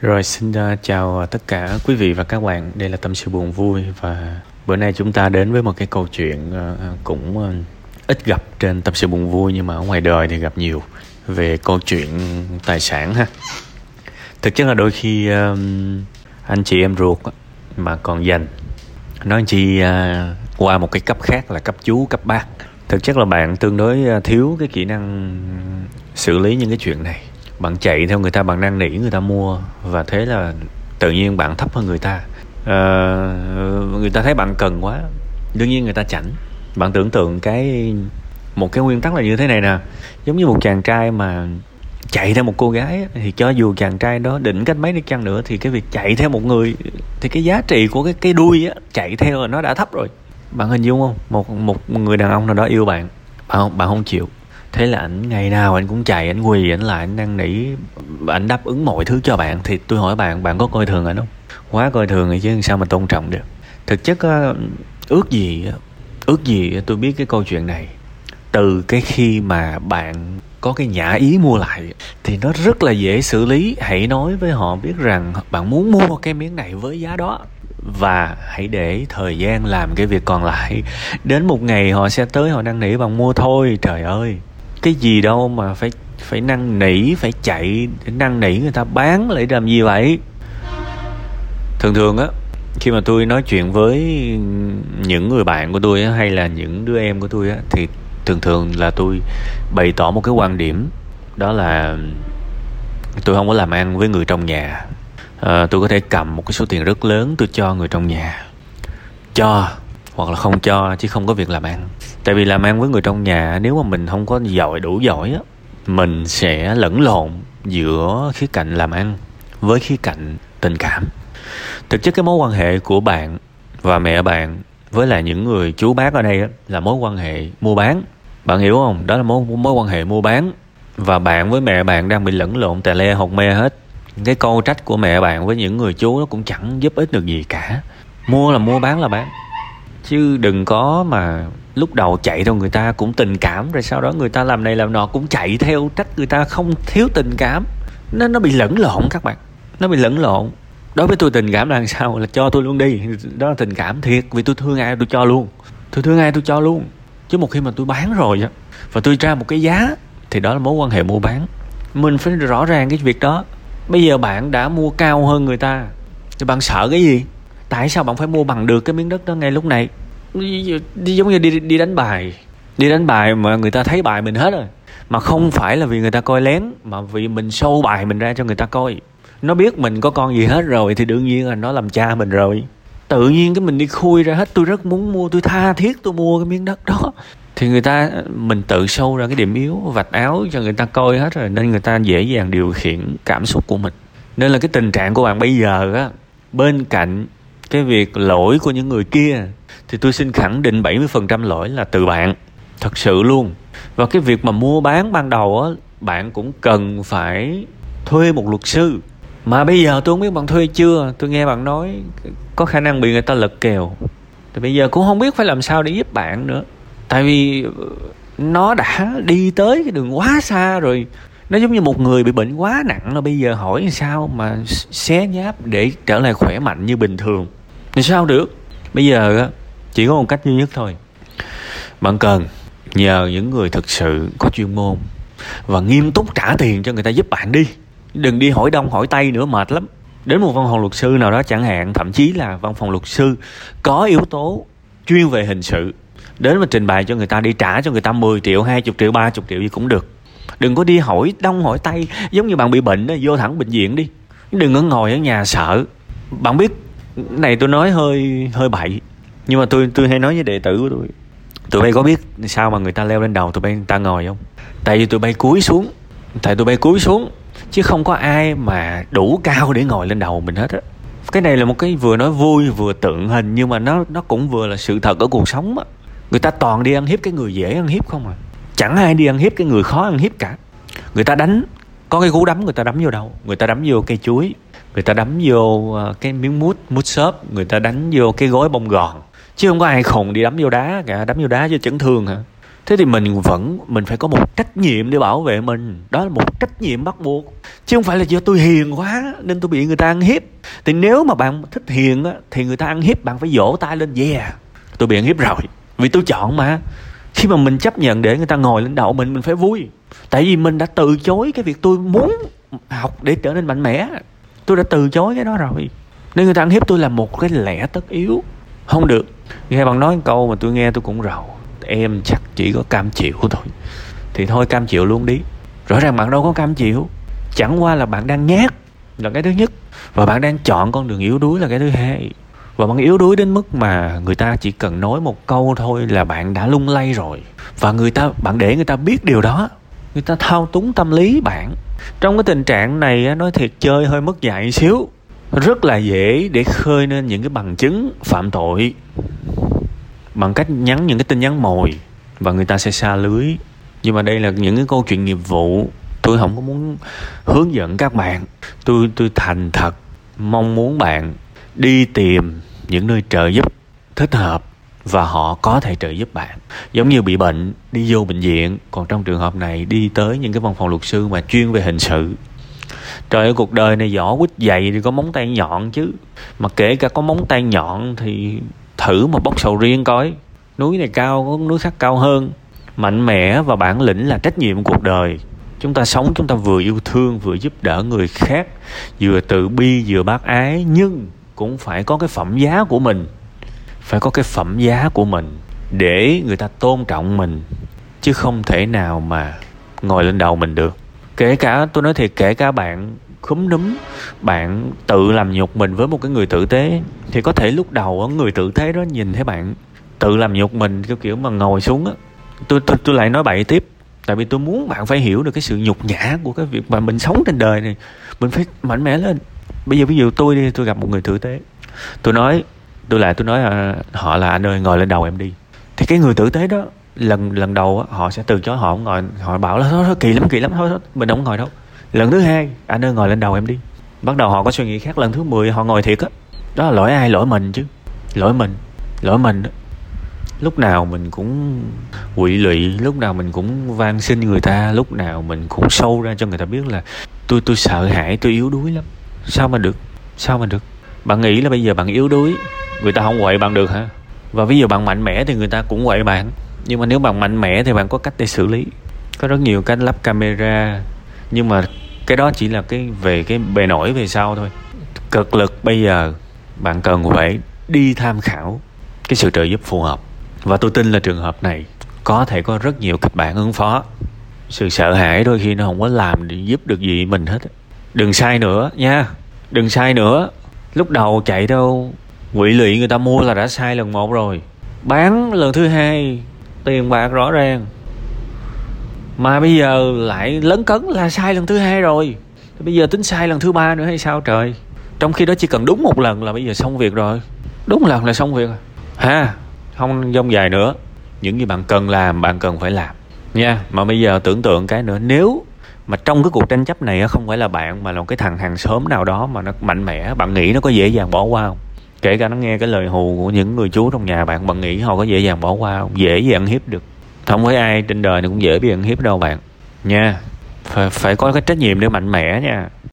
Rồi, xin ờ, chào ờ, tất cả quý vị và các bạn. Đây là tâm sự buồn vui và bữa nay chúng ta đến với một cái câu chuyện ờ, cũng ít gặp trên tâm sự buồn vui nhưng mà ở ngoài đời thì gặp nhiều về câu chuyện tài sản ha. Thực chất là đôi khi anh chị em ruột mà còn dành, nói chi qua một cái cấp khác là cấp chú, cấp bác thực chất là bạn tương đối thiếu cái kỹ năng xử lý những cái chuyện này bạn chạy theo người ta bạn năn nỉ người ta mua và thế là tự nhiên bạn thấp hơn người ta. À, người ta thấy bạn cần quá đương nhiên người ta chảnh. Bạn tưởng tượng cái một cái nguyên tắc là như thế này nè. Giống như một chàng trai mà chạy theo một cô gái thì cho dù chàng trai đó đỉnh cách mấy đi chăng nữa thì cái việc chạy theo một người thì cái giá trị của cái cái đuôi á chạy theo là nó đã thấp rồi. Bạn hình dung không? Một một người đàn ông nào đó yêu bạn bạn không bạn không chịu thế là ảnh ngày nào anh cũng chạy anh quỳ anh lại anh năn nỉ anh đáp ứng mọi thứ cho bạn. Thì tôi hỏi bạn bạn có coi thường anh không? Quá coi thường rồi chứ, sao mà tôn trọng được? Thực chất ước gì ước gì tôi biết cái câu chuyện này. Từ cái khi mà bạn có cái nhã ý mua lại, thì nó rất là dễ xử lý. Hãy nói với họ biết rằng bạn muốn mua cái miếng này với giá đó. Và hãy để thời gian làm cái việc còn lại. Đến một ngày họ sẽ tới, họ năn nỉ bằng mua thôi, trời ơi cái gì đâu mà phải phải năn nỉ phải chạy để năn nỉ người ta bán lại làm gì vậy? Thường thường á khi mà tôi nói chuyện với những người bạn của tôi á, hay là những đứa em của tôi á, thì thường thường là tôi bày tỏ một cái quan điểm đó là tôi không có làm ăn với người trong nhà. À, tôi có thể cầm một cái số tiền rất lớn tôi cho người trong nhà. Cho hoặc là không cho chứ không có việc làm ăn tại vì làm ăn với người trong nhà nếu mà mình không có giỏi đủ giỏi á mình sẽ lẫn lộn giữa khía cạnh làm ăn với khía cạnh tình cảm. Thực chất cái mối quan hệ của bạn và mẹ bạn với lại những người chú bác ở đây á, là mối quan hệ mua bán. Bạn hiểu không? Đó là mối mối quan hệ mua bán. Và bạn với mẹ bạn đang bị lẫn lộn tè le hột me hết. Cái câu trách của mẹ bạn với những người chú nó cũng chẳng giúp ích được gì cả. Mua là mua bán là bán chứ đừng có mà lúc đầu chạy theo người ta cũng tình cảm, rồi sau đó người ta làm này làm nọ cũng chạy theo trách người ta không thiếu tình cảm. Nó nó bị lẫn lộn các bạn. Nó bị lẫn lộn. Đối với tôi tình cảm là sao? Là cho tôi luôn đi. Đó là tình cảm thiệt, vì tôi thương ai tôi cho luôn. Tôi thương ai tôi cho luôn. Chứ một khi mà tôi bán rồi á, và tôi ra một cái giá, thì đó là mối quan hệ mua bán. Mình phải rõ ràng cái việc đó. Bây giờ bạn đã mua cao hơn người ta, thì bạn sợ cái gì? Tại sao bạn phải mua bằng được cái miếng đất đó ngay lúc này? Đi, giống như đi đi đánh bài. Đi đánh bài mà người ta thấy bài mình hết rồi. Mà không phải là vì người ta coi lén mà vì mình show bài mình ra cho người ta coi. Nó biết mình có con gì hết rồi thì đương nhiên là nó làm cha mình rồi. Tự nhiên cái mình đi khui ra hết tôi rất muốn mua tôi tha thiết tôi mua cái miếng đất đó. Thì người ta mình tự sâu ra cái điểm yếu vạch áo cho người ta coi hết rồi nên người ta dễ dàng điều khiển cảm xúc của mình. Nên là cái tình trạng của bạn bây giờ á bên cạnh cái việc lỗi của những người kia thì tôi xin khẳng định 70% lỗi là từ bạn. Thật sự luôn. Và cái việc mà mua bán ban đầu á, bạn cũng cần phải thuê một luật sư. Mà bây giờ tôi không biết bạn thuê chưa. Tôi nghe bạn nói, có khả năng bị người ta lật kèo. Thì bây giờ cũng không biết phải làm sao để giúp bạn nữa. Tại vì ờ, nó đã đi tới cái đường quá xa rồi. Nó giống như một người bị bệnh quá nặng. Là bây giờ hỏi sao mà xé nháp để trở lại khỏe mạnh như bình thường thì sao được? Bây giờ chỉ có một cách duy nhất thôi. Bạn cần nhờ những người thực sự có chuyên môn và nghiêm túc trả tiền cho người ta giúp bạn đi. Đừng đi hỏi đông hỏi tây nữa, mệt lắm. Đến một văn phòng luật sư nào đó chẳng hạn, thậm chí là văn phòng luật sư có yếu tố chuyên về hình sự, đến mà trình bày cho người ta đi trả cho người ta 10 triệu 20 triệu 30 triệu gì cũng được. Đừng có đi hỏi đông hỏi tây, giống như bạn bị bệnh đó vô thẳng bệnh viện đi. Đừng có ngồi ở nhà sợ. Bạn biết này tôi nói hơi hơi bậy, nhưng mà tôi tôi hay nói với đệ tử của tôi, tụi bay có biết sao mà người ta leo lên đầu tụi bay, người ta ngồi không? Tại vì tụi bay cúi xuống, tại tụi bay cúi xuống, chứ không có ai mà đủ cao để ngồi lên đầu mình hết á. Cái này là một cái vừa nói vui, vừa tượng hình, nhưng mà nó nó cũng vừa là sự thật ở cuộc sống á. Người ta toàn đi ăn hiếp cái người dễ ăn hiếp không à. Chẳng ai đi ăn hiếp cái người khó ăn hiếp cả. Người ta đánh, có cái cú đấm người ta đấm vô đâu người ta đấm vô cây chuối người ta đấm vô à, cái miếng mút mút xốp, người ta đánh vô cái gối bông gòn. Chứ không có ai khùng đi đấm vô đá cả, đấm vô đá cho chấn thương hả? Thế thì mình vẫn, mình phải có một trách nhiệm để bảo vệ mình. Đó là một trách nhiệm bắt buộc. Chứ không phải là do tôi hiền quá nên tôi bị người ta ăn hiếp. Thì nếu mà bạn thích hiền á, thì người ta ăn hiếp bạn phải vỗ tay lên, yeah, tôi bị ăn hiếp rồi, vì tôi chọn mà. Khi mà mình chấp nhận để người ta ngồi lên đầu mình mình phải vui. Tại vì mình đã từ chối cái việc tôi muốn học để trở nên mạnh mẽ tôi đã từ chối cái đó rồi. Nên người ta ăn hiếp tôi là một cái lẽ tất yếu. Không được. Nghe bạn nói câu mà tôi nghe tôi cũng rầu. Em chắc chỉ có cam chịu thôi. Thì thôi, cam chịu luôn đi. Rõ ràng bạn đâu có cam chịu. Chẳng qua là bạn đang nhát là cái thứ nhất. Và bạn đang chọn con đường yếu đuối là cái thứ hai. Và bạn yếu đuối đến mức mà người ta chỉ cần nói một câu thôi là bạn đã lung lay rồi. Và người ta, bạn để người ta biết điều đó. Người ta thao túng tâm lý bạn trong cái tình trạng này nói thiệt chơi hơi mất dạy xíu. Rất là dễ để khơi nên những cái bằng chứng phạm tội bằng cách nhắn những cái tin nhắn mồi và người ta sẽ xa lưới. Nhưng mà đây là những cái câu chuyện nghiệp vụ. Tôi không có muốn hướng dẫn các bạn. Tôi tôi thành thật mong muốn bạn đi tìm những nơi trợ giúp thích hợp và họ có thể trợ giúp bạn. Giống như bị bệnh, đi vô bệnh viện, còn trong trường hợp này đi tới những cái văn phòng luật sư mà chuyên về hình sự. Trời ơi, cuộc đời này vỏ quýt dày thì có móng tay nhọn chứ. Mà kể cả có móng tay nhọn thì thử mà bóc sầu riêng coi. Núi này cao, có núi khác cao hơn. Mạnh mẽ và bản lĩnh là trách nhiệm cuộc đời. Chúng ta sống, chúng ta vừa yêu thương, vừa giúp đỡ người khác, vừa tự bi, vừa bác ái, nhưng cũng phải có cái phẩm giá của mình phải có cái phẩm giá của mình để người ta tôn trọng mình, chứ không thể nào mà ngồi lên đầu mình được. Kể cả, tôi nói thiệt, kể cả bạn khúm núm, bạn tự làm nhục mình với một cái người tử tế, thì có thể lúc đầu người tử tế đó nhìn thấy bạn tự làm nhục mình, kiểu kiểu mà ngồi xuống á. Tôi tôi tôi lại nói bậy tiếp, tại vì tôi muốn bạn phải hiểu được cái sự nhục nhã của cái việc mà mình sống trên đời này. Mình phải mạnh mẽ lên. Bây giờ, ví dụ tôi đi, tôi gặp một người tử tế. Tôi nói tôi lại tôi nói à, họ là anh ơi ngồi lên đầu em đi. Thì cái người tử tế đó lần lần đầu họ sẽ từ chối họ không ngồi họ bảo là thôi, thôi kỳ lắm kỳ lắm thôi, thôi mình không ngồi đâu. Lần thứ hai anh ơi ngồi lên đầu em đi. Bắt đầu họ có suy nghĩ khác lần thứ 10 họ ngồi thiệt á. Đó. đó là lỗi ai? Lỗi mình chứ. Lỗi mình lỗi mình đó. lúc nào mình cũng quỵ lụy lúc nào mình cũng van xin người ta lúc nào mình cũng sâu ra cho người ta biết là tôi tôi sợ hãi tôi yếu đuối lắm. Sao mà được? Sao mà được? Bạn nghĩ là bây giờ bạn yếu đuối người ta không quậy bạn được hả? Và ví dụ bạn mạnh mẽ thì người ta cũng quậy bạn. Nhưng mà nếu bạn mạnh mẽ thì bạn có cách để xử lý. Có rất nhiều cách lắp camera. Nhưng mà cái đó chỉ là cái về cái bề nổi về sau thôi. Cực lực bây giờ bạn cần phải đi tham khảo cái sự trợ giúp phù hợp. Và tôi tin là trường hợp này có thể có rất nhiều kịch bản ứng phó. Sự sợ hãi đôi khi nó không có làm để giúp được gì mình hết. Đừng sai nữa nha. Đừng sai nữa. Lúc đầu chạy đâu ngụy lụy người ta mua là đã sai lần một rồi. Bán lần thứ hai, tiền bạc rõ ràng. Mà bây giờ lại lấn cấn là sai lần thứ hai rồi. Bây giờ tính sai lần thứ ba nữa hay sao trời? Trong khi đó chỉ cần đúng một lần là bây giờ xong việc rồi. Đúng lần là xong việc. Ha, không dông dài nữa. Những gì bạn cần làm, bạn cần phải làm. Nha, mà bây giờ tưởng tượng cái nữa. Nếu mà trong cái cuộc tranh chấp này không phải là bạn, mà là một cái thằng hàng xóm nào đó mà nó mạnh mẽ, bạn nghĩ nó có dễ dàng bỏ qua không? Kể cả nó nghe cái lời hù của những người chú trong nhà bạn bạn nghĩ họ có dễ dàng bỏ qua không? Dễ dàng hiếp được. Không với ai trên đời này cũng dễ bị ăn hiếp đâu bạn. Nha phải, phải có cái trách nhiệm để mạnh mẽ nha.